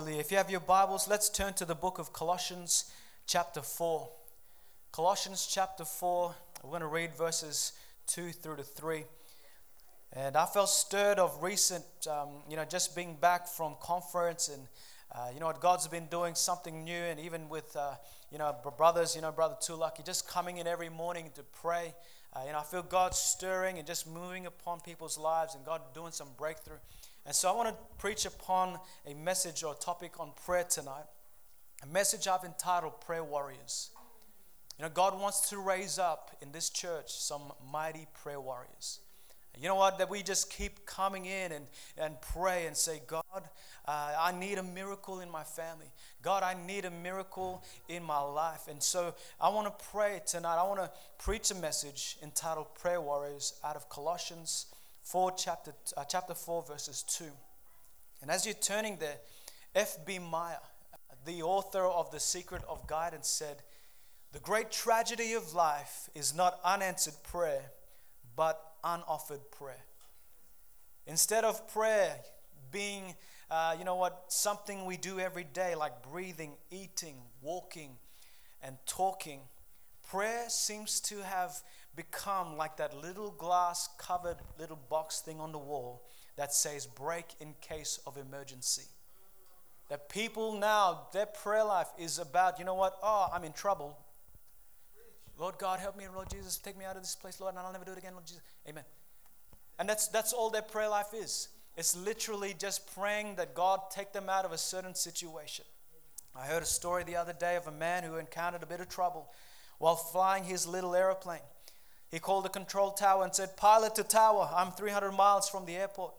Hallelujah. If you have your Bibles, let's turn to the book of Colossians, chapter 4. Colossians, chapter 4, we're going to read verses 2 through to 3. And I felt stirred of recent, um, you know, just being back from conference and, uh, you know, what God's been doing something new. And even with, uh, you know, brothers, you know, Brother Tulaki, just coming in every morning to pray. Uh, you know, I feel God stirring and just moving upon people's lives and God doing some breakthrough. And so I want to preach upon a message or topic on prayer tonight. A message I've entitled Prayer Warriors. You know, God wants to raise up in this church some mighty prayer warriors. You know what? That we just keep coming in and, and pray and say, God, uh, I need a miracle in my family. God, I need a miracle in my life. And so I want to pray tonight. I want to preach a message entitled Prayer Warriors out of Colossians 4, chapter, uh, chapter 4, verses 2. And as you're turning there, F.B. Meyer, the author of The Secret of Guidance, said, The great tragedy of life is not unanswered prayer, but unoffered prayer. Instead of prayer being, uh, you know what, something we do every day, like breathing, eating, walking, and talking, prayer seems to have become like that little glass covered little box thing on the wall that says break in case of emergency. That people now, their prayer life is about, you know what? Oh, I'm in trouble. Lord God, help me, Lord Jesus, take me out of this place, Lord, and I'll never do it again, Lord Jesus. Amen. And that's that's all their prayer life is. It's literally just praying that God take them out of a certain situation. I heard a story the other day of a man who encountered a bit of trouble while flying his little aeroplane. He called the control tower and said, Pilot to tower, I'm 300 miles from the airport,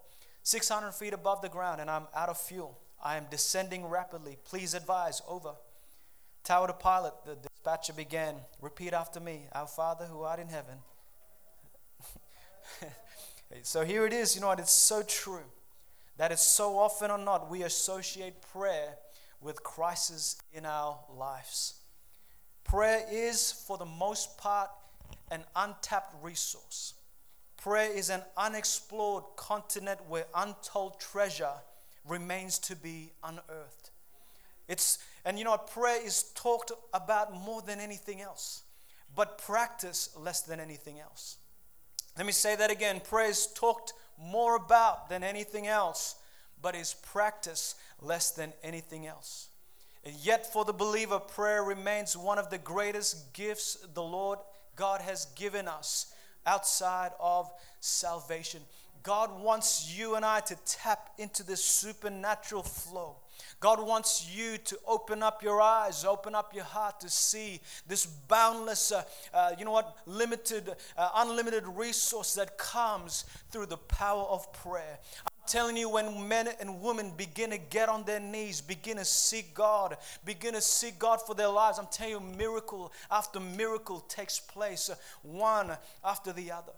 600 feet above the ground, and I'm out of fuel. I am descending rapidly. Please advise. Over. Tower to pilot, the dispatcher began. Repeat after me Our Father who art in heaven. so here it is. You know what? It's so true that it's so often or not we associate prayer with crisis in our lives. Prayer is, for the most part, an untapped resource. Prayer is an unexplored continent where untold treasure remains to be unearthed. It's and you know prayer is talked about more than anything else, but practice less than anything else. Let me say that again. Prayer is talked more about than anything else, but is practice less than anything else. And yet, for the believer, prayer remains one of the greatest gifts the Lord God has given us outside of salvation. God wants you and I to tap into this supernatural flow. God wants you to open up your eyes, open up your heart to see this boundless, uh, uh, you know what, limited, uh, unlimited resource that comes through the power of prayer telling you, when men and women begin to get on their knees, begin to seek God, begin to seek God for their lives, I'm telling you, miracle after miracle takes place, uh, one after the other.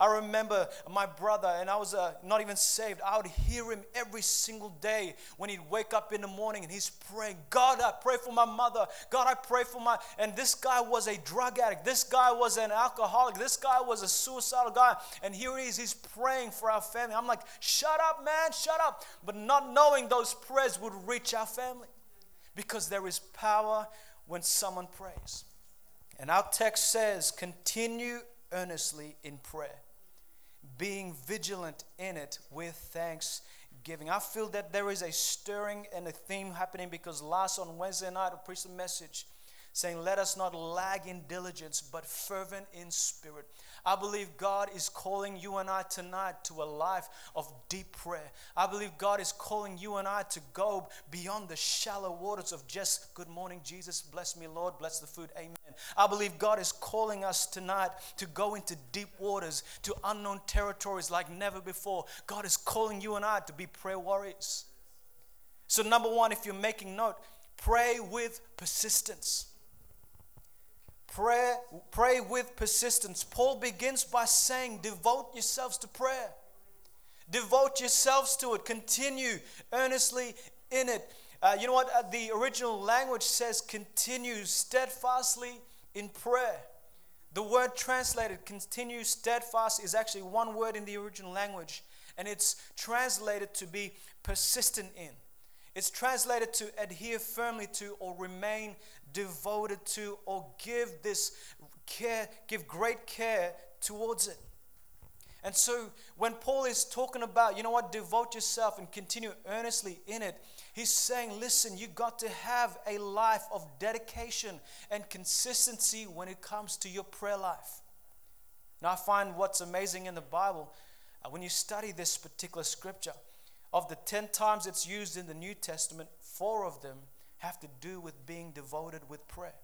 I remember my brother, and I was uh, not even saved. I would hear him every single day when he'd wake up in the morning and he's praying, God, I pray for my mother. God, I pray for my. And this guy was a drug addict. This guy was an alcoholic. This guy was a suicidal guy. And here he is, he's praying for our family. I'm like, shut up, man, shut up. But not knowing those prayers would reach our family because there is power when someone prays. And our text says, continue earnestly in prayer being vigilant in it with thanksgiving. I feel that there is a stirring and a theme happening because last on Wednesday night I preached a message saying, Let us not lag in diligence, but fervent in spirit. I believe God is calling you and I tonight to a life of deep prayer. I believe God is calling you and I to go beyond the shallow waters of just, Good morning, Jesus, bless me, Lord, bless the food, amen. I believe God is calling us tonight to go into deep waters, to unknown territories like never before. God is calling you and I to be prayer warriors. So, number one, if you're making note, pray with persistence. Pray, pray with persistence. Paul begins by saying, Devote yourselves to prayer. Devote yourselves to it. Continue earnestly in it. Uh, you know what? Uh, the original language says, Continue steadfastly in prayer. The word translated, continue steadfast, is actually one word in the original language, and it's translated to be persistent in. It's translated to adhere firmly to or remain devoted to or give this care, give great care towards it. And so when Paul is talking about, you know what, devote yourself and continue earnestly in it, he's saying, listen, you got to have a life of dedication and consistency when it comes to your prayer life. Now, I find what's amazing in the Bible, uh, when you study this particular scripture, of the 10 times it's used in the New Testament, four of them have to do with being devoted with prayer.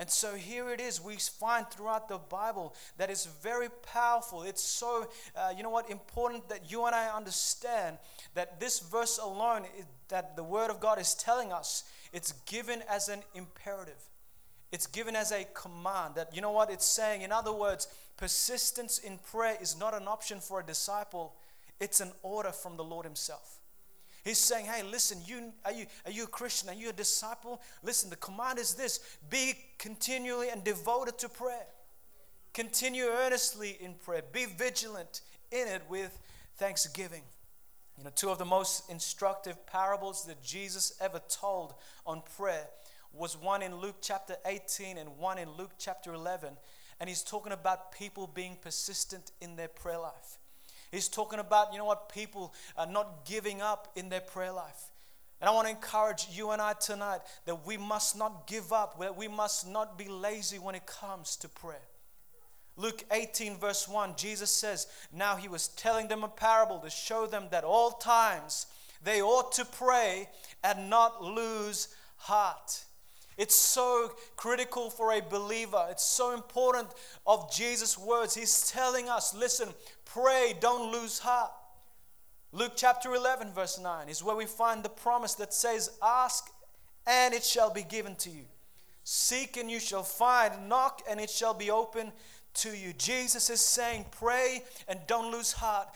And so here it is. We find throughout the Bible that it's very powerful. It's so, uh, you know what, important that you and I understand that this verse alone, is, that the Word of God is telling us, it's given as an imperative. It's given as a command. That, you know what, it's saying, in other words, persistence in prayer is not an option for a disciple, it's an order from the Lord Himself. He's saying, hey, listen, you, are, you, are you a Christian? Are you a disciple? Listen, the command is this be continually and devoted to prayer. Continue earnestly in prayer. Be vigilant in it with thanksgiving. You know, two of the most instructive parables that Jesus ever told on prayer was one in Luke chapter 18 and one in Luke chapter 11. And he's talking about people being persistent in their prayer life. He's talking about, you know what, people are not giving up in their prayer life. And I want to encourage you and I tonight that we must not give up, that we must not be lazy when it comes to prayer. Luke 18, verse 1, Jesus says, Now he was telling them a parable to show them that all times they ought to pray and not lose heart. It's so critical for a believer. It's so important of Jesus' words. He's telling us, listen, Pray, don't lose heart. Luke chapter 11, verse 9 is where we find the promise that says, Ask and it shall be given to you. Seek and you shall find. Knock and it shall be open to you. Jesus is saying, Pray and don't lose heart.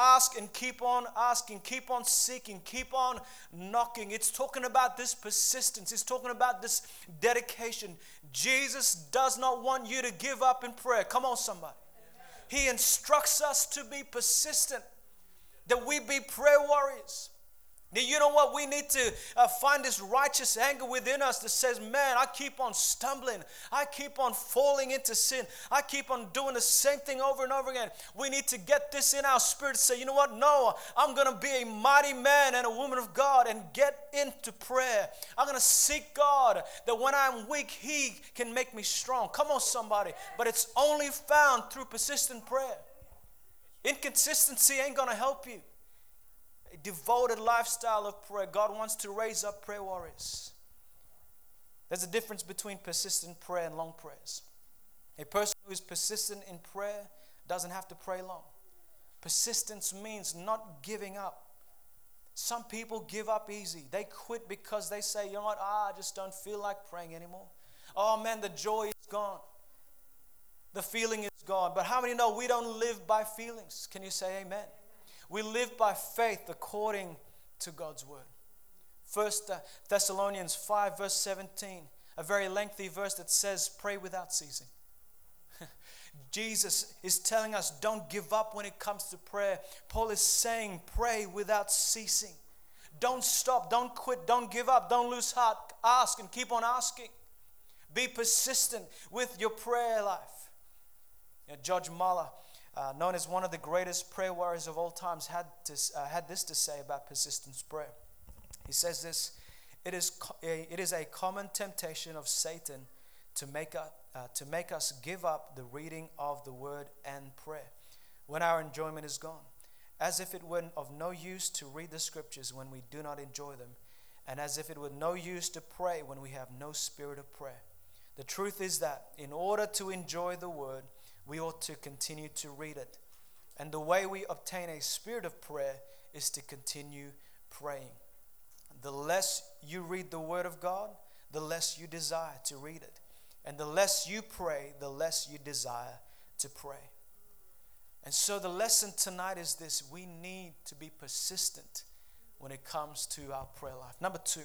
Ask and keep on asking, keep on seeking, keep on knocking. It's talking about this persistence, it's talking about this dedication. Jesus does not want you to give up in prayer. Come on, somebody. He instructs us to be persistent, that we be prayer warriors. You know what? We need to uh, find this righteous anger within us that says, Man, I keep on stumbling. I keep on falling into sin. I keep on doing the same thing over and over again. We need to get this in our spirit say, You know what? No, I'm going to be a mighty man and a woman of God and get into prayer. I'm going to seek God that when I'm weak, He can make me strong. Come on, somebody. But it's only found through persistent prayer. Inconsistency ain't going to help you devoted lifestyle of prayer. God wants to raise up prayer warriors. There's a difference between persistent prayer and long prayers. A person who is persistent in prayer doesn't have to pray long. Persistence means not giving up. Some people give up easy. They quit because they say, you know what, ah, I just don't feel like praying anymore. Oh man, the joy is gone. The feeling is gone. But how many know we don't live by feelings? Can you say amen? We live by faith according to God's word. First uh, Thessalonians 5, verse 17, a very lengthy verse that says, Pray without ceasing. Jesus is telling us, Don't give up when it comes to prayer. Paul is saying, Pray without ceasing. Don't stop, don't quit, don't give up, don't lose heart. Ask and keep on asking. Be persistent with your prayer life. You know, George Muller uh, known as one of the greatest prayer warriors of all times, had, to, uh, had this to say about persistence prayer. He says this it is, it is a common temptation of Satan to make, us, uh, to make us give up the reading of the word and prayer when our enjoyment is gone, as if it were of no use to read the scriptures when we do not enjoy them, and as if it were no use to pray when we have no spirit of prayer. The truth is that in order to enjoy the word, we ought to continue to read it. And the way we obtain a spirit of prayer is to continue praying. The less you read the Word of God, the less you desire to read it. And the less you pray, the less you desire to pray. And so the lesson tonight is this we need to be persistent when it comes to our prayer life. Number two,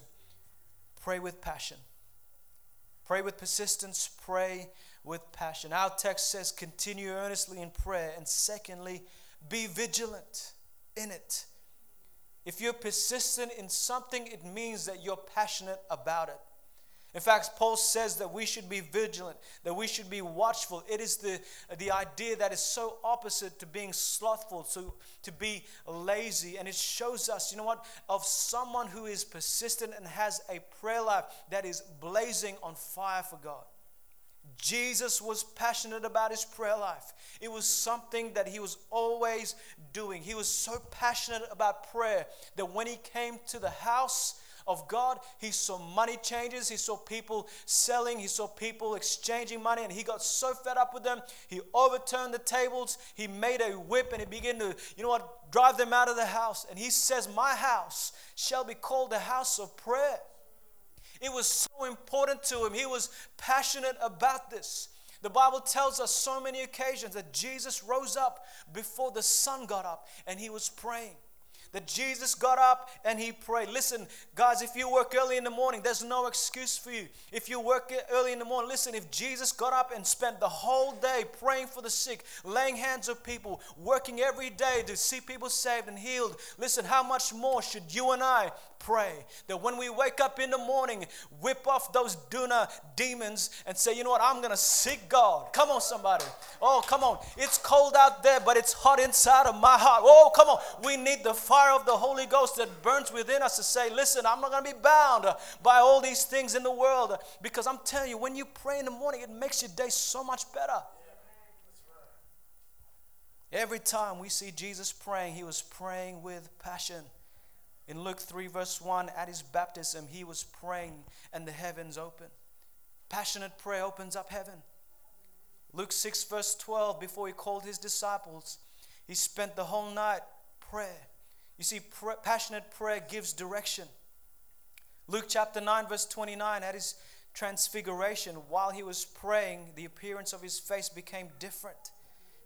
pray with passion. Pray with persistence, pray with passion. Our text says, continue earnestly in prayer. And secondly, be vigilant in it. If you're persistent in something, it means that you're passionate about it. In fact, Paul says that we should be vigilant, that we should be watchful. It is the, the idea that is so opposite to being slothful, to, to be lazy. And it shows us, you know what, of someone who is persistent and has a prayer life that is blazing on fire for God. Jesus was passionate about his prayer life. It was something that he was always doing. He was so passionate about prayer that when he came to the house, of God. He saw money changes. He saw people selling. He saw people exchanging money. And he got so fed up with them. He overturned the tables. He made a whip and he began to, you know what, drive them out of the house. And he says, My house shall be called the house of prayer. It was so important to him. He was passionate about this. The Bible tells us so many occasions that Jesus rose up before the sun got up and he was praying that Jesus got up and he prayed. Listen, guys, if you work early in the morning, there's no excuse for you. If you work early in the morning, listen, if Jesus got up and spent the whole day praying for the sick, laying hands on people, working every day to see people saved and healed, listen, how much more should you and I pray that when we wake up in the morning, whip off those doona demons and say, you know what, I'm going to seek God. Come on, somebody. Oh, come on. It's cold out there, but it's hot inside of my heart. Oh, come on. We need the fire of the Holy Ghost that burns within us to say, listen, I'm not going to be bound by all these things in the world. Because I'm telling you, when you pray in the morning, it makes your day so much better. Every time we see Jesus praying, he was praying with passion. In Luke 3, verse 1, at his baptism, he was praying and the heavens opened. Passionate prayer opens up heaven. Luke 6, verse 12, before he called his disciples, he spent the whole night prayer. You see, pr- passionate prayer gives direction. Luke chapter 9, verse 29, at his transfiguration, while he was praying, the appearance of his face became different.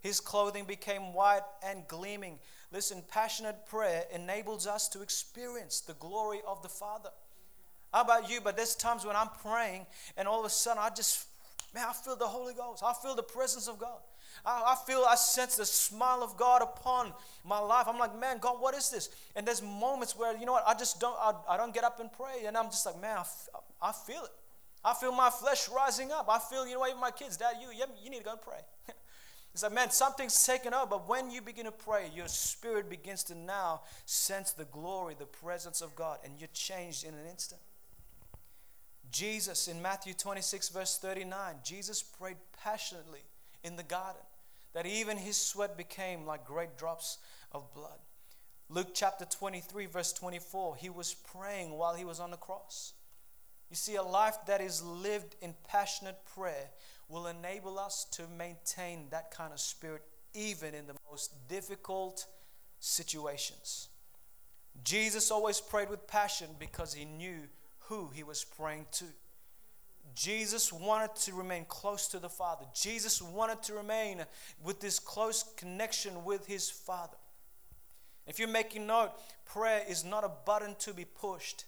His clothing became white and gleaming. Listen, passionate prayer enables us to experience the glory of the Father. How about you? But there's times when I'm praying and all of a sudden I just, man, I feel the Holy Ghost. I feel the presence of God. I, I feel, I sense the smile of God upon my life. I'm like, man, God, what is this? And there's moments where, you know what, I just don't, I, I don't get up and pray. And I'm just like, man, I, I feel it. I feel my flesh rising up. I feel, you know, even my kids, Dad, you, you need to go and pray. It's like, man, something's taken over. But when you begin to pray, your spirit begins to now sense the glory, the presence of God, and you're changed in an instant. Jesus, in Matthew 26, verse 39, Jesus prayed passionately in the garden that even his sweat became like great drops of blood. Luke chapter 23, verse 24, he was praying while he was on the cross. You see, a life that is lived in passionate prayer will enable us to maintain that kind of spirit even in the most difficult situations. Jesus always prayed with passion because he knew who he was praying to. Jesus wanted to remain close to the Father. Jesus wanted to remain with this close connection with his Father. If you're making note, prayer is not a button to be pushed,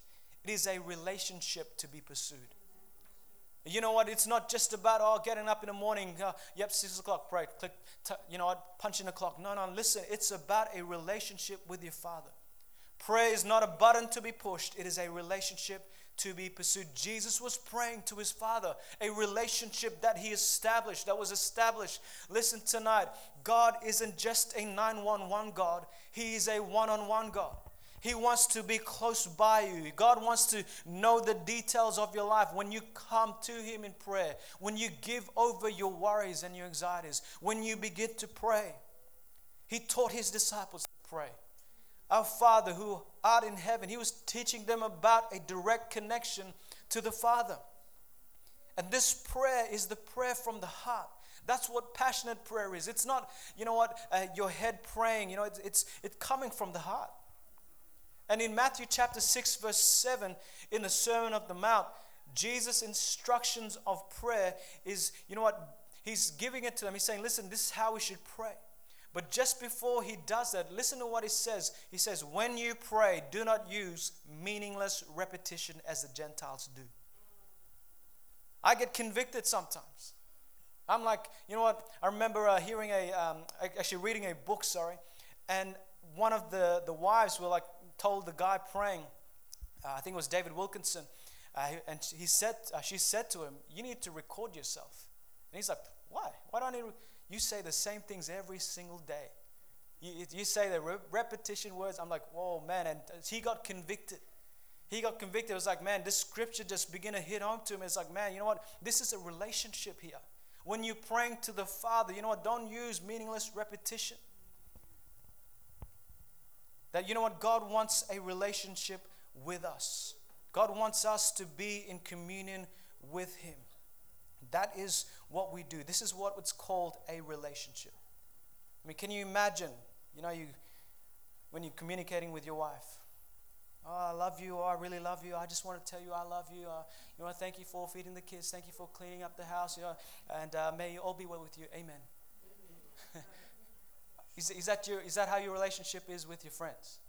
it is a relationship to be pursued. You know what? It's not just about oh getting up in the morning. Uh, yep, six o'clock. Pray. Click. T- you know what? Punch in the clock. No, no. Listen. It's about a relationship with your Father. Prayer is not a button to be pushed. It is a relationship to be pursued. Jesus was praying to his Father, a relationship that he established, that was established. Listen tonight. God isn't just a 911 God. He is a one-on-one God. He wants to be close by you. God wants to know the details of your life when you come to Him in prayer, when you give over your worries and your anxieties, when you begin to pray. He taught His disciples to pray. Our Father who art in heaven, He was teaching them about a direct connection to the Father. And this prayer is the prayer from the heart. That's what passionate prayer is. It's not, you know what, uh, your head praying. You know, it's, it's, it's coming from the heart. And in Matthew chapter 6, verse 7, in the Sermon of the Mount, Jesus' instructions of prayer is, you know what? He's giving it to them. He's saying, listen, this is how we should pray. But just before he does that, listen to what he says. He says, When you pray, do not use meaningless repetition as the Gentiles do. I get convicted sometimes. I'm like, you know what? I remember uh, hearing a, um, actually reading a book, sorry, and one of the, the wives were like told the guy praying, uh, I think it was David Wilkerson, uh, and he said, uh, she said to him, You need to record yourself. And he's like, Why? Why do I need to? You say the same things every single day. You, you say the re- repetition words. I'm like, Whoa, man. And he got convicted. He got convicted. It was like, Man, this scripture just began to hit home to him. It's like, Man, you know what? This is a relationship here. When you're praying to the Father, you know what? Don't use meaningless repetition. That you know what? God wants a relationship with us. God wants us to be in communion with Him. That is what we do. This is what it's called a relationship. I mean, can you imagine, you know, you when you're communicating with your wife? Oh, I love you. Oh, I really love you. I just want to tell you I love you. Uh, you know, thank you for feeding the kids. Thank you for cleaning up the house. You know, and uh, may all be well with you. Amen. is, is, that your, is that how your relationship is with your friends?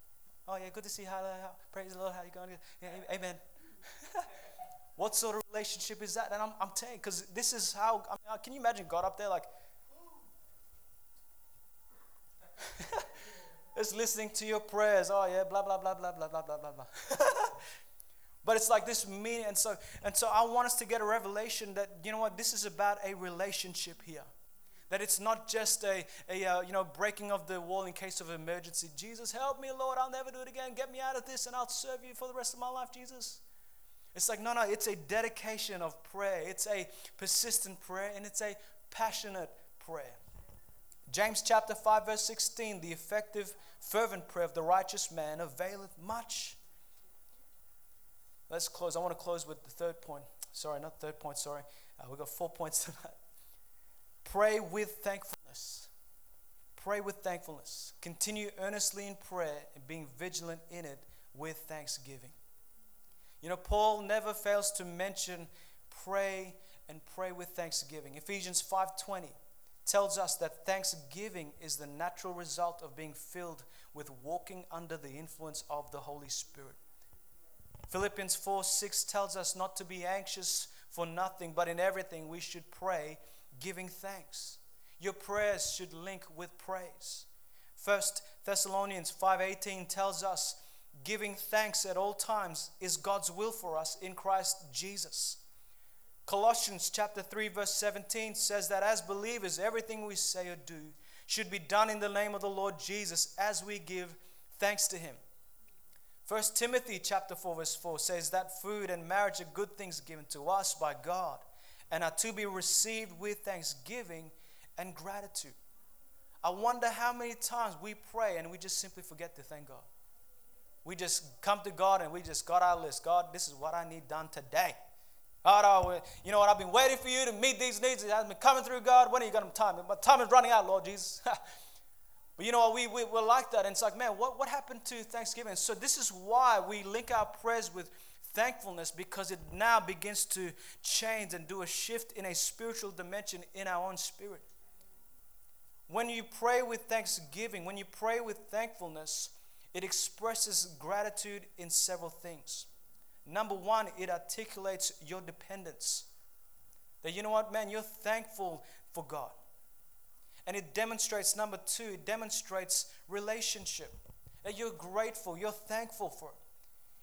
Oh, yeah, good to see you. How, praise the Lord. How you going? Yeah, amen. what sort of relationship is that? And I'm, I'm telling because this is how, I mean, uh, can you imagine God up there like, just listening to your prayers. Oh yeah, blah blah blah blah blah blah blah blah blah. but it's like this meaning, and so and so I want us to get a revelation that you know what this is about a relationship here. That it's not just a, a uh, you know breaking of the wall in case of emergency. Jesus, help me, Lord. I'll never do it again. Get me out of this, and I'll serve you for the rest of my life, Jesus. It's like no, no. It's a dedication of prayer. It's a persistent prayer, and it's a passionate prayer. James chapter 5, verse 16 the effective, fervent prayer of the righteous man availeth much. Let's close. I want to close with the third point. Sorry, not third point, sorry. Uh, we've got four points tonight. Pray with thankfulness. Pray with thankfulness. Continue earnestly in prayer and being vigilant in it with thanksgiving. You know, Paul never fails to mention pray and pray with thanksgiving. Ephesians 5:20 tells us that thanksgiving is the natural result of being filled with walking under the influence of the Holy Spirit. Philippians 4 6 tells us not to be anxious for nothing, but in everything we should pray, giving thanks. Your prayers should link with praise. First Thessalonians 5:18 tells us giving thanks at all times is God's will for us in Christ Jesus. Colossians chapter 3 verse 17 says that as believers everything we say or do should be done in the name of the Lord Jesus as we give thanks to him. 1 Timothy chapter 4 verse 4 says that food and marriage are good things given to us by God and are to be received with thanksgiving and gratitude. I wonder how many times we pray and we just simply forget to thank God. We just come to God and we just got our list. God, this is what I need done today. God, you know what? I've been waiting for you to meet these needs. It hasn't been coming through, God. When are you going to time? My time is running out, Lord Jesus. but you know what? We, we, we're like that. And it's like, man, what, what happened to Thanksgiving? So this is why we link our prayers with thankfulness because it now begins to change and do a shift in a spiritual dimension in our own spirit. When you pray with thanksgiving, when you pray with thankfulness, it expresses gratitude in several things. Number one, it articulates your dependence. That you know what, man, you're thankful for God. And it demonstrates, number two, it demonstrates relationship. That you're grateful, you're thankful for it.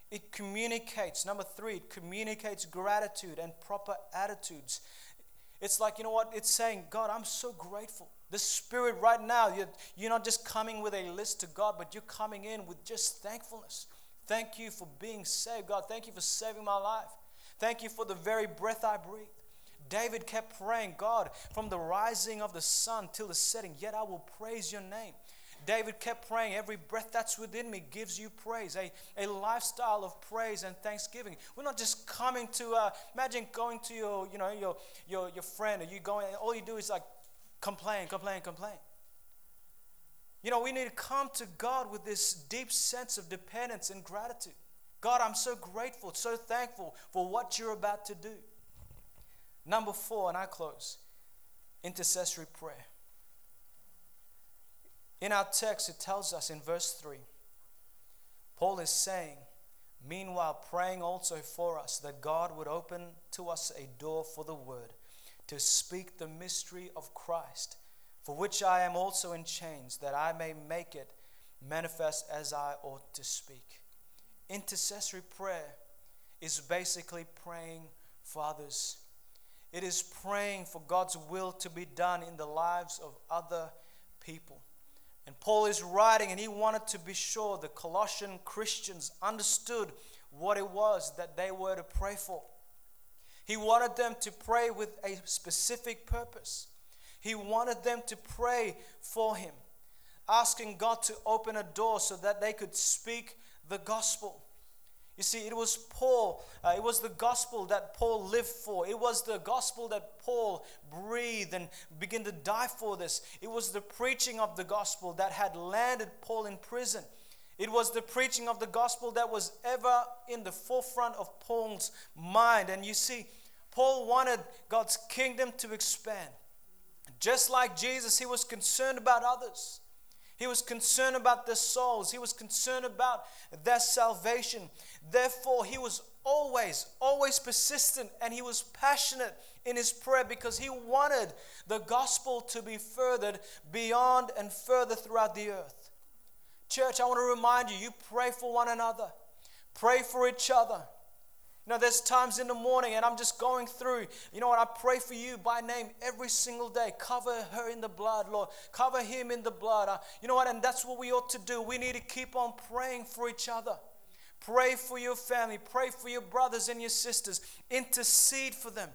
It communicates, number three, it communicates gratitude and proper attitudes. It's like, you know what? It's saying, God, I'm so grateful. The Spirit right now, you're, you're not just coming with a list to God, but you're coming in with just thankfulness. Thank you for being saved, God. Thank you for saving my life. Thank you for the very breath I breathe. David kept praying, God, from the rising of the sun till the setting, yet I will praise your name. David kept praying, every breath that's within me gives you praise, a, a lifestyle of praise and thanksgiving. We're not just coming to, uh, imagine going to your, you know, your, your, your friend, or you going, all you do is like complain, complain, complain. You know, we need to come to God with this deep sense of dependence and gratitude. God, I'm so grateful, so thankful for what you're about to do. Number four, and I close intercessory prayer. In our text, it tells us in verse 3, Paul is saying, Meanwhile, praying also for us that God would open to us a door for the word to speak the mystery of Christ for which I am also in chains, that I may make it manifest as I ought to speak. Intercessory prayer is basically praying for others. It is praying for God's will to be done in the lives of other people. And Paul is writing, and he wanted to be sure the Colossian Christians understood what it was that they were to pray for. He wanted them to pray with a specific purpose. He wanted them to pray for him, asking God to open a door so that they could speak the gospel. You see, it was Paul, uh, it was the gospel that Paul lived for. It was the gospel that Paul breathed and began to die for this. It was the preaching of the gospel that had landed Paul in prison. It was the preaching of the gospel that was ever in the forefront of Paul's mind. And you see, Paul wanted God's kingdom to expand. Just like Jesus, he was concerned about others. He was concerned about their souls. He was concerned about their salvation. Therefore, he was always, always persistent and he was passionate in his prayer because he wanted the gospel to be furthered beyond and further throughout the earth. Church, I want to remind you you pray for one another, pray for each other. You know, there's times in the morning and I'm just going through. You know what? I pray for you by name every single day. Cover her in the blood, Lord. Cover him in the blood. Uh, you know what? And that's what we ought to do. We need to keep on praying for each other. Pray for your family. Pray for your brothers and your sisters. Intercede for them.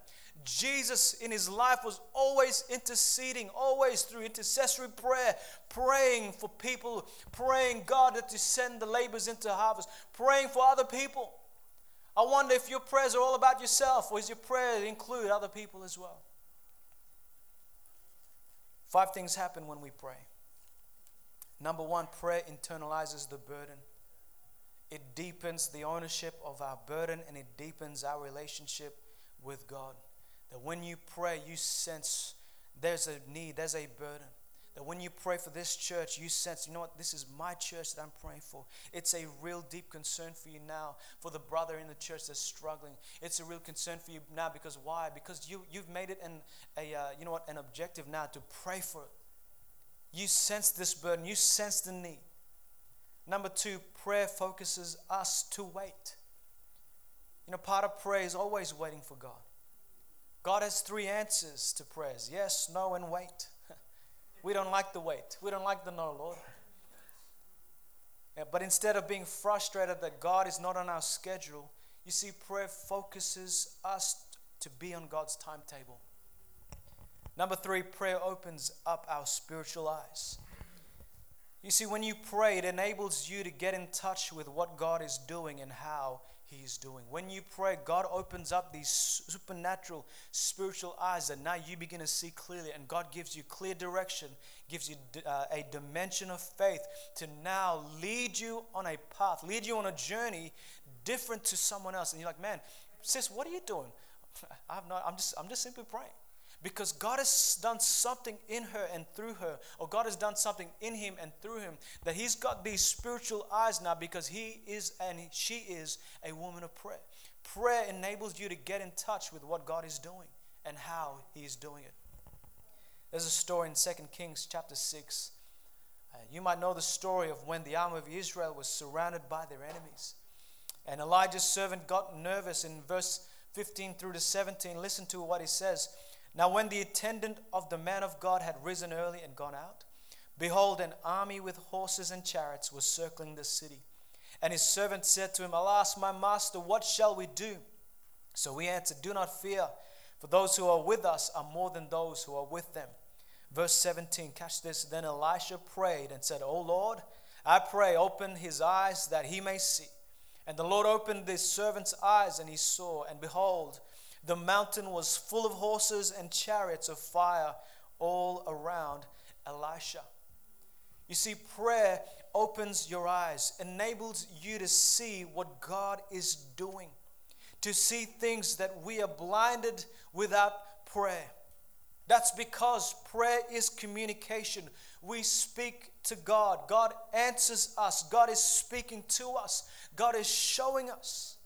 Jesus in his life was always interceding, always through intercessory prayer, praying for people, praying God that to send the labors into harvest, praying for other people. I wonder if your prayers are all about yourself or is your prayer include other people as well? Five things happen when we pray. Number one, prayer internalizes the burden. It deepens the ownership of our burden and it deepens our relationship with God. That when you pray, you sense there's a need, there's a burden. That when you pray for this church, you sense, you know what, this is my church that I'm praying for. It's a real deep concern for you now, for the brother in the church that's struggling. It's a real concern for you now because why? Because you, you've made it an, a, uh, you know what, an objective now to pray for it. You sense this burden, you sense the need. Number two, prayer focuses us to wait. You know, part of prayer is always waiting for God. God has three answers to prayers yes, no, and wait. We don't like the wait. We don't like the no, Lord. Yeah, but instead of being frustrated that God is not on our schedule, you see, prayer focuses us to be on God's timetable. Number three, prayer opens up our spiritual eyes. You see, when you pray, it enables you to get in touch with what God is doing and how he is doing. When you pray, God opens up these supernatural spiritual eyes that now you begin to see clearly, and God gives you clear direction, gives you uh, a dimension of faith to now lead you on a path, lead you on a journey different to someone else. And you're like, man, sis, what are you doing? I have no, I'm just, I'm just simply praying because God has done something in her and through her, or God has done something in him and through him, that he's got these spiritual eyes now because he is and she is a woman of prayer. Prayer enables you to get in touch with what God is doing and how he is doing it. There's a story in 2 Kings chapter 6. Uh, you might know the story of when the army of Israel was surrounded by their enemies. And Elijah's servant got nervous in verse 15 through to 17. Listen to what he says. Now, when the attendant of the man of God had risen early and gone out, behold, an army with horses and chariots was circling the city. And his servant said to him, Alas, my master, what shall we do? So he answered, Do not fear, for those who are with us are more than those who are with them. Verse 17, catch this. Then Elisha prayed and said, O Lord, I pray, open his eyes that he may see. And the Lord opened his servant's eyes, and he saw, and behold, the mountain was full of horses and chariots of fire all around Elisha. You see, prayer opens your eyes, enables you to see what God is doing, to see things that we are blinded without prayer. That's because prayer is communication. We speak to God. God answers us. God is speaking to us. God is showing us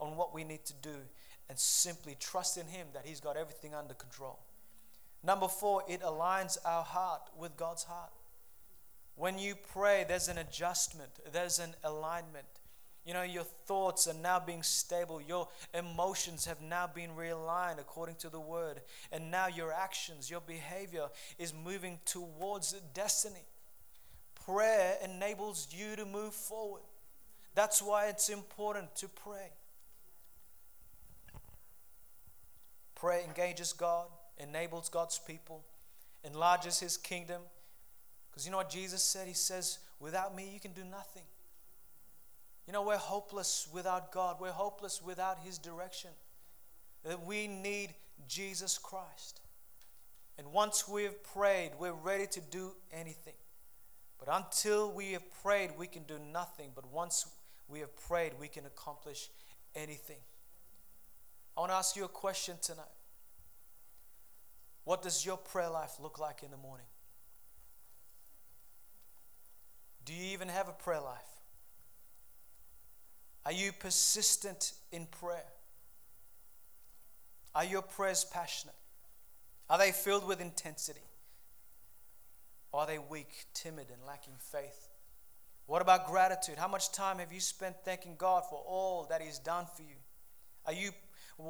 on what we need to do and simply trust in Him that He's got everything under control. Number four, it aligns our heart with God's heart. When you pray, there's an adjustment, there's an alignment. You know, your thoughts are now being stable. Your emotions have now been realigned according to the word. And now your actions, your behavior is moving towards destiny. Prayer enables you to move forward. That's why it's important to pray. Prayer engages God, enables God's people, enlarges His kingdom. Because you know what Jesus said? He says, Without me, you can do nothing. You know, we're hopeless without God, we're hopeless without His direction. That we need Jesus Christ. And once we have prayed, we're ready to do anything. But until we have prayed, we can do nothing. But once we have prayed, we can accomplish anything. I want to ask you a question tonight. What does your prayer life look like in the morning? Do you even have a prayer life? Are you persistent in prayer? Are your prayers passionate? Are they filled with intensity? Or are they weak, timid, and lacking faith? What about gratitude? How much time have you spent thanking God for all that He's done for you? Are you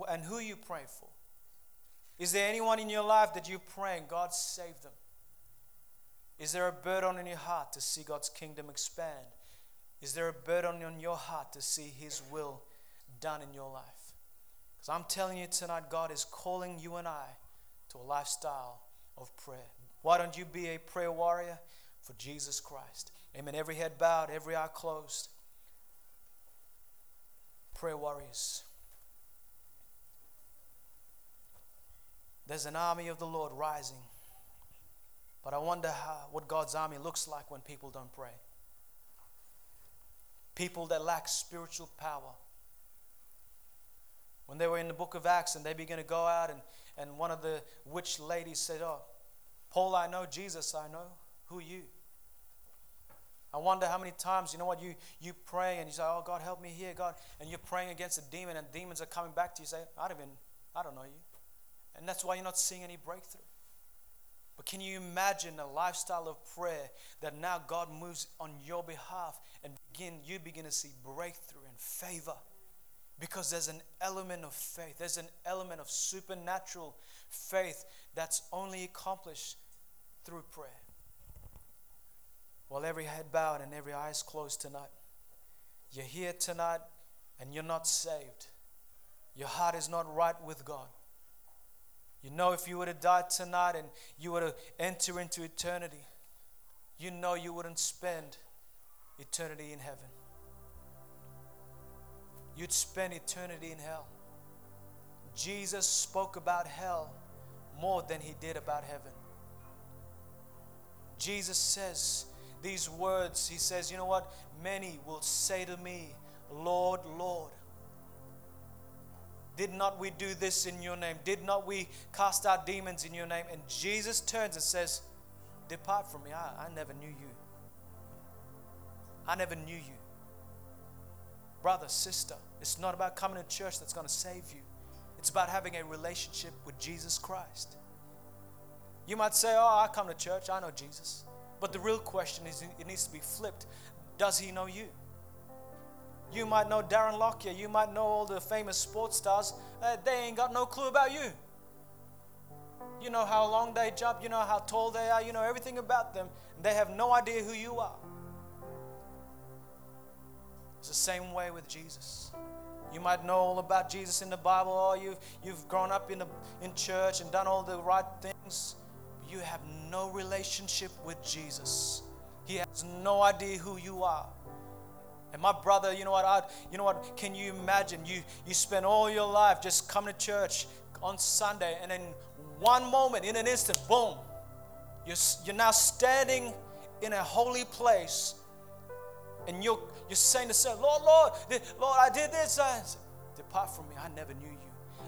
and who you praying for? Is there anyone in your life that you're praying, God save them? Is there a burden in your heart to see God's kingdom expand? Is there a burden on your heart to see His will done in your life? Because I'm telling you tonight, God is calling you and I to a lifestyle of prayer. Why don't you be a prayer warrior for Jesus Christ? Amen. Every head bowed, every eye closed. Prayer warriors. There's an army of the Lord rising. But I wonder how, what God's army looks like when people don't pray. People that lack spiritual power. When they were in the book of Acts and they began to go out, and, and one of the witch ladies said, Oh, Paul, I know, Jesus, I know. Who are you? I wonder how many times, you know what, you, you pray and you say, Oh, God, help me here, God. And you're praying against a demon, and demons are coming back to you, say, I don't even, I don't know you. And that's why you're not seeing any breakthrough. But can you imagine a lifestyle of prayer that now God moves on your behalf and begin you begin to see breakthrough and favor? Because there's an element of faith. There's an element of supernatural faith that's only accomplished through prayer. While every head bowed and every eye is closed tonight, you're here tonight and you're not saved. Your heart is not right with God. You know, if you were to die tonight and you were to enter into eternity, you know you wouldn't spend eternity in heaven. You'd spend eternity in hell. Jesus spoke about hell more than he did about heaven. Jesus says these words. He says, You know what? Many will say to me, Lord, Lord. Did not we do this in your name? Did not we cast out demons in your name? And Jesus turns and says, Depart from me. I, I never knew you. I never knew you. Brother, sister, it's not about coming to church that's going to save you. It's about having a relationship with Jesus Christ. You might say, Oh, I come to church, I know Jesus. But the real question is, it needs to be flipped. Does he know you? You might know Darren Lockyer. You might know all the famous sports stars. Uh, they ain't got no clue about you. You know how long they jump. You know how tall they are. You know everything about them. They have no idea who you are. It's the same way with Jesus. You might know all about Jesus in the Bible, or you've, you've grown up in, the, in church and done all the right things. You have no relationship with Jesus. He has no idea who you are. And my brother, you know what? I, you know what? Can you imagine? You you spend all your life just coming to church on Sunday, and in one moment, in an instant, boom, you're you're now standing in a holy place, and you're you're saying to yourself, Lord, Lord, Lord, I did this. I, Depart from me, I never knew you.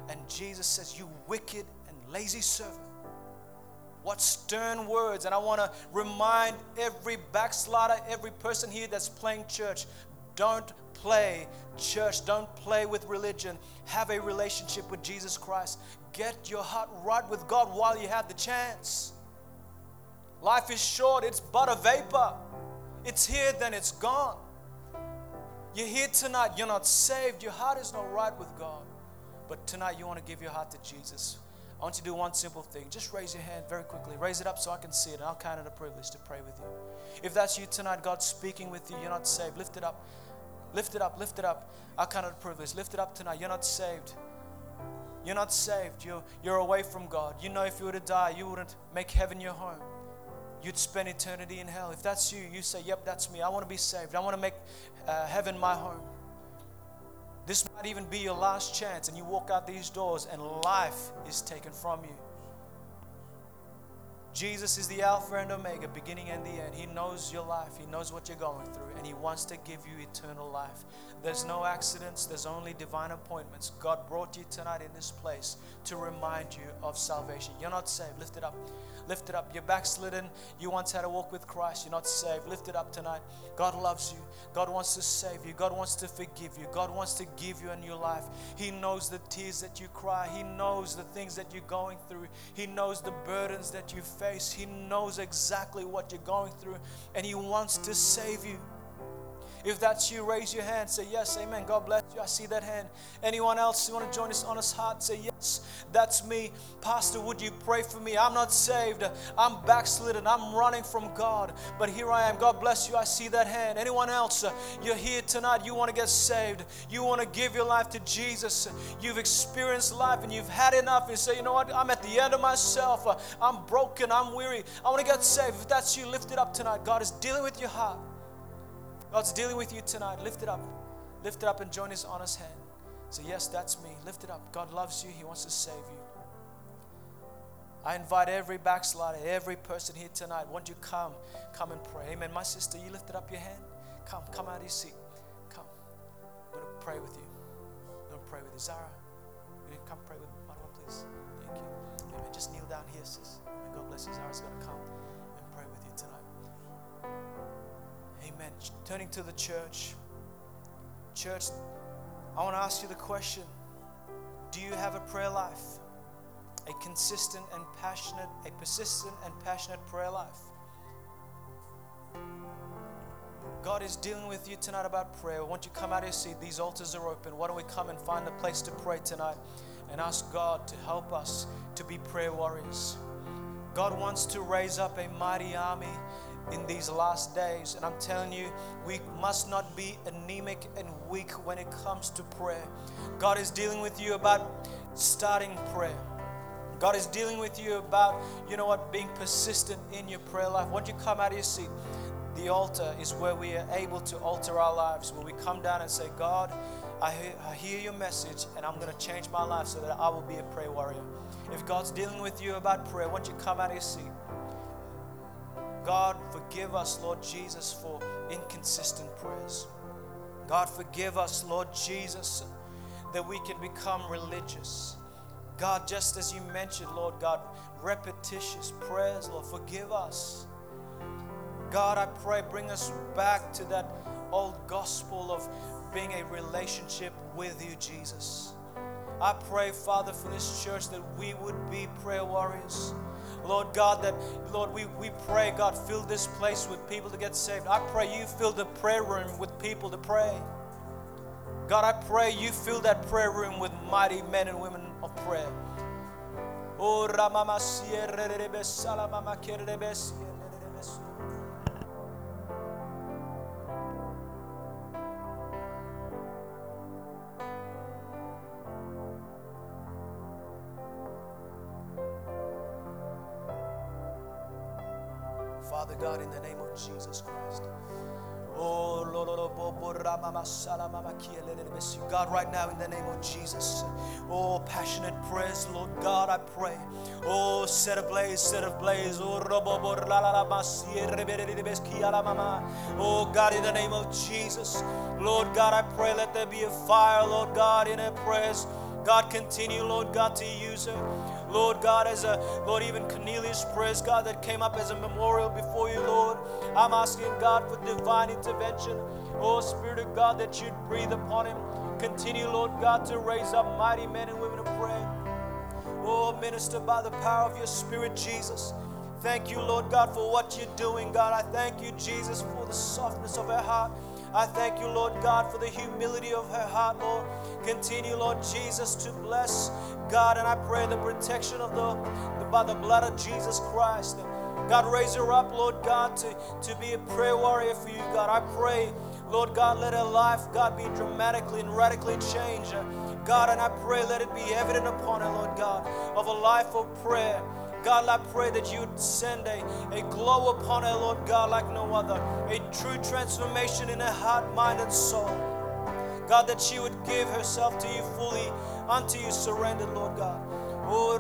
And Jesus says, You wicked and lazy servant. What stern words. And I want to remind every backslider, every person here that's playing church don't play church. Don't play with religion. Have a relationship with Jesus Christ. Get your heart right with God while you have the chance. Life is short, it's but a vapor. it's here, then it's gone. You're here tonight, you're not saved, your heart is not right with God. But tonight you want to give your heart to Jesus. I want you to do one simple thing. Just raise your hand very quickly. Raise it up so I can see it, and I'll count it a privilege to pray with you. If that's you tonight, God's speaking with you, you're not saved, lift it up. Lift it up, lift it up. It a privilege. Lift it up tonight. You're not saved. You're not saved. You're, you're away from God. You know, if you were to die, you wouldn't make heaven your home. You'd spend eternity in hell. If that's you, you say, Yep, that's me. I want to be saved. I want to make uh, heaven my home. This might even be your last chance, and you walk out these doors, and life is taken from you. Jesus is the Alpha and Omega, beginning and the end. He knows your life, He knows what you're going through, and He wants to give you eternal life. There's no accidents, there's only divine appointments. God brought you tonight in this place to remind you of salvation. You're not saved, lift it up. Lift it up. You're backslidden. You once had a walk with Christ. You're not saved. Lift it up tonight. God loves you. God wants to save you. God wants to forgive you. God wants to give you a new life. He knows the tears that you cry. He knows the things that you're going through. He knows the burdens that you face. He knows exactly what you're going through. And He wants to save you. If that's you, raise your hand. Say yes, amen. God bless you. I see that hand. Anyone else you want to join this honest heart? Say yes, that's me. Pastor, would you pray for me? I'm not saved. I'm backslidden. I'm running from God. But here I am. God bless you. I see that hand. Anyone else? You're here tonight. You want to get saved. You want to give your life to Jesus. You've experienced life and you've had enough. And say, you know what? I'm at the end of myself. I'm broken. I'm weary. I want to get saved. If that's you, lift it up tonight. God is dealing with your heart. God's dealing with you tonight. Lift it up. Lift it up and join His honest hand. Say, Yes, that's me. Lift it up. God loves you. He wants to save you. I invite every backslider, every person here tonight. Won't you come? Come and pray. Amen. My sister, you lifted up your hand. Come, come out of your seat. Come. I'm going to pray with you. I'm going to pray with you. Zara, you come pray with Marwa, please? Thank you. Amen. Just kneel down here, sis. Amen. God bless you. Zara's going to come Amen. Turning to the church. Church, I want to ask you the question Do you have a prayer life? A consistent and passionate, a persistent and passionate prayer life? God is dealing with you tonight about prayer. Won't you come out of your seat? These altars are open. Why don't we come and find a place to pray tonight and ask God to help us to be prayer warriors? God wants to raise up a mighty army in these last days. And I'm telling you, we must not be anemic and weak when it comes to prayer. God is dealing with you about starting prayer. God is dealing with you about, you know what, being persistent in your prayer life. Once you come out of your seat, the altar is where we are able to alter our lives. When we come down and say, God, I hear, I hear your message and I'm going to change my life so that I will be a prayer warrior. If God's dealing with you about prayer, once you come out of your seat, God, forgive us, Lord Jesus, for inconsistent prayers. God, forgive us, Lord Jesus, that we can become religious. God, just as you mentioned, Lord God, repetitious prayers, Lord, forgive us. God, I pray, bring us back to that old gospel of being a relationship with you, Jesus. I pray, Father, for this church that we would be prayer warriors. Lord God, that, Lord, we, we pray, God, fill this place with people to get saved. I pray you fill the prayer room with people to pray. God, I pray you fill that prayer room with mighty men and women of prayer. Oh, God, in the name of Jesus Christ. Oh, God, right now in the name of Jesus. Oh, passionate prayers, Lord God, I pray. Oh, set a ablaze, set ablaze. Oh, God, in the name of Jesus. Lord God, I pray, let there be a fire, Lord God, in her prayers. God, continue, Lord God, to use her. Lord God, as a Lord, even Cornelius prayers, God, that came up as a memorial before you, Lord. I'm asking God for divine intervention. Oh, Spirit of God, that you'd breathe upon him. Continue, Lord God, to raise up mighty men and women of prayer. Oh, minister by the power of your Spirit, Jesus. Thank you, Lord God, for what you're doing, God. I thank you, Jesus, for the softness of her heart. I thank you, Lord God, for the humility of her heart, Lord. Continue, Lord Jesus, to bless God, and I pray the protection of the, the by the blood of Jesus Christ. God, raise her up, Lord God, to, to be a prayer warrior for you, God. I pray, Lord God, let her life, God, be dramatically and radically changed. God, and I pray, let it be evident upon her, Lord God, of a life of prayer. God, I pray that you would send a, a glow upon her, Lord God, like no other. A true transformation in her heart, mind, and soul. God, that she would give herself to you fully, unto you surrendered, Lord God. Oh,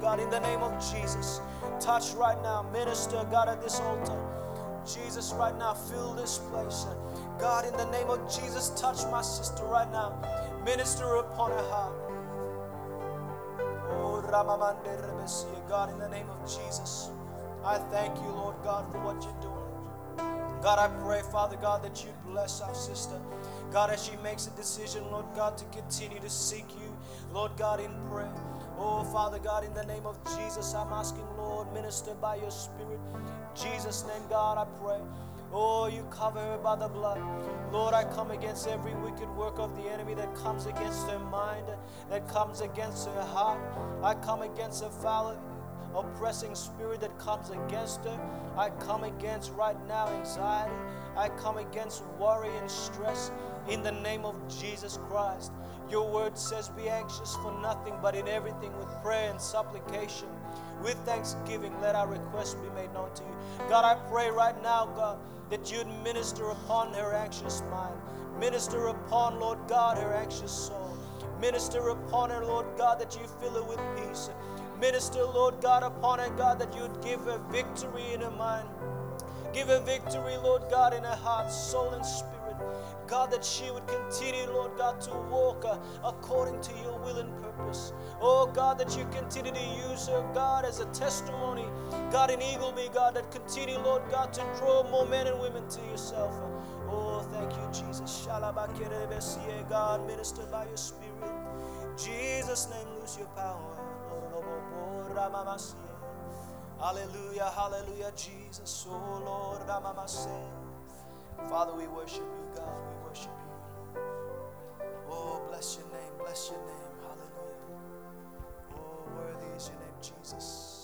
God, in the name of Jesus, touch right now, minister, God, at this altar. Jesus, right now, fill this place. God, in the name of Jesus, touch my sister right now. Minister upon her heart. Oh, God, in the name of Jesus, I thank you, Lord God, for what you're doing. God, I pray, Father God, that you bless our sister. God, as she makes a decision, Lord God, to continue to seek you, Lord God, in prayer. Oh, Father God, in the name of Jesus, I'm asking, Lord, minister by your Spirit. Jesus' name, God, I pray. Oh, you cover her by the blood. Lord, I come against every wicked work of the enemy that comes against her mind, that comes against her heart. I come against a foul, oppressing spirit that comes against her. I come against right now anxiety. I come against worry and stress in the name of Jesus Christ. Your word says, Be anxious for nothing, but in everything with prayer and supplication. With thanksgiving, let our requests be made known to you. God, I pray right now, God, that you'd minister upon her anxious mind. Minister upon, Lord God, her anxious soul. Minister upon her, Lord God, that you fill her with peace. Minister, Lord God, upon her, God, that you'd give her victory in her mind. Give her victory, Lord God, in her heart, soul, and spirit. God, that she would continue, Lord God, to walk uh, according to your will and purpose. Oh, God, that you continue to use her, God, as a testimony. God, in Eagleby, God, that continue, Lord God, to draw more men and women to yourself. Oh, thank you, Jesus. God, minister by your Spirit. Jesus' name, lose your power. Hallelujah, hallelujah, Jesus. Oh, Lord, Father, we worship you, God. We worship you. Oh, bless your name. Bless your name. Hallelujah. Oh, worthy is your name, Jesus.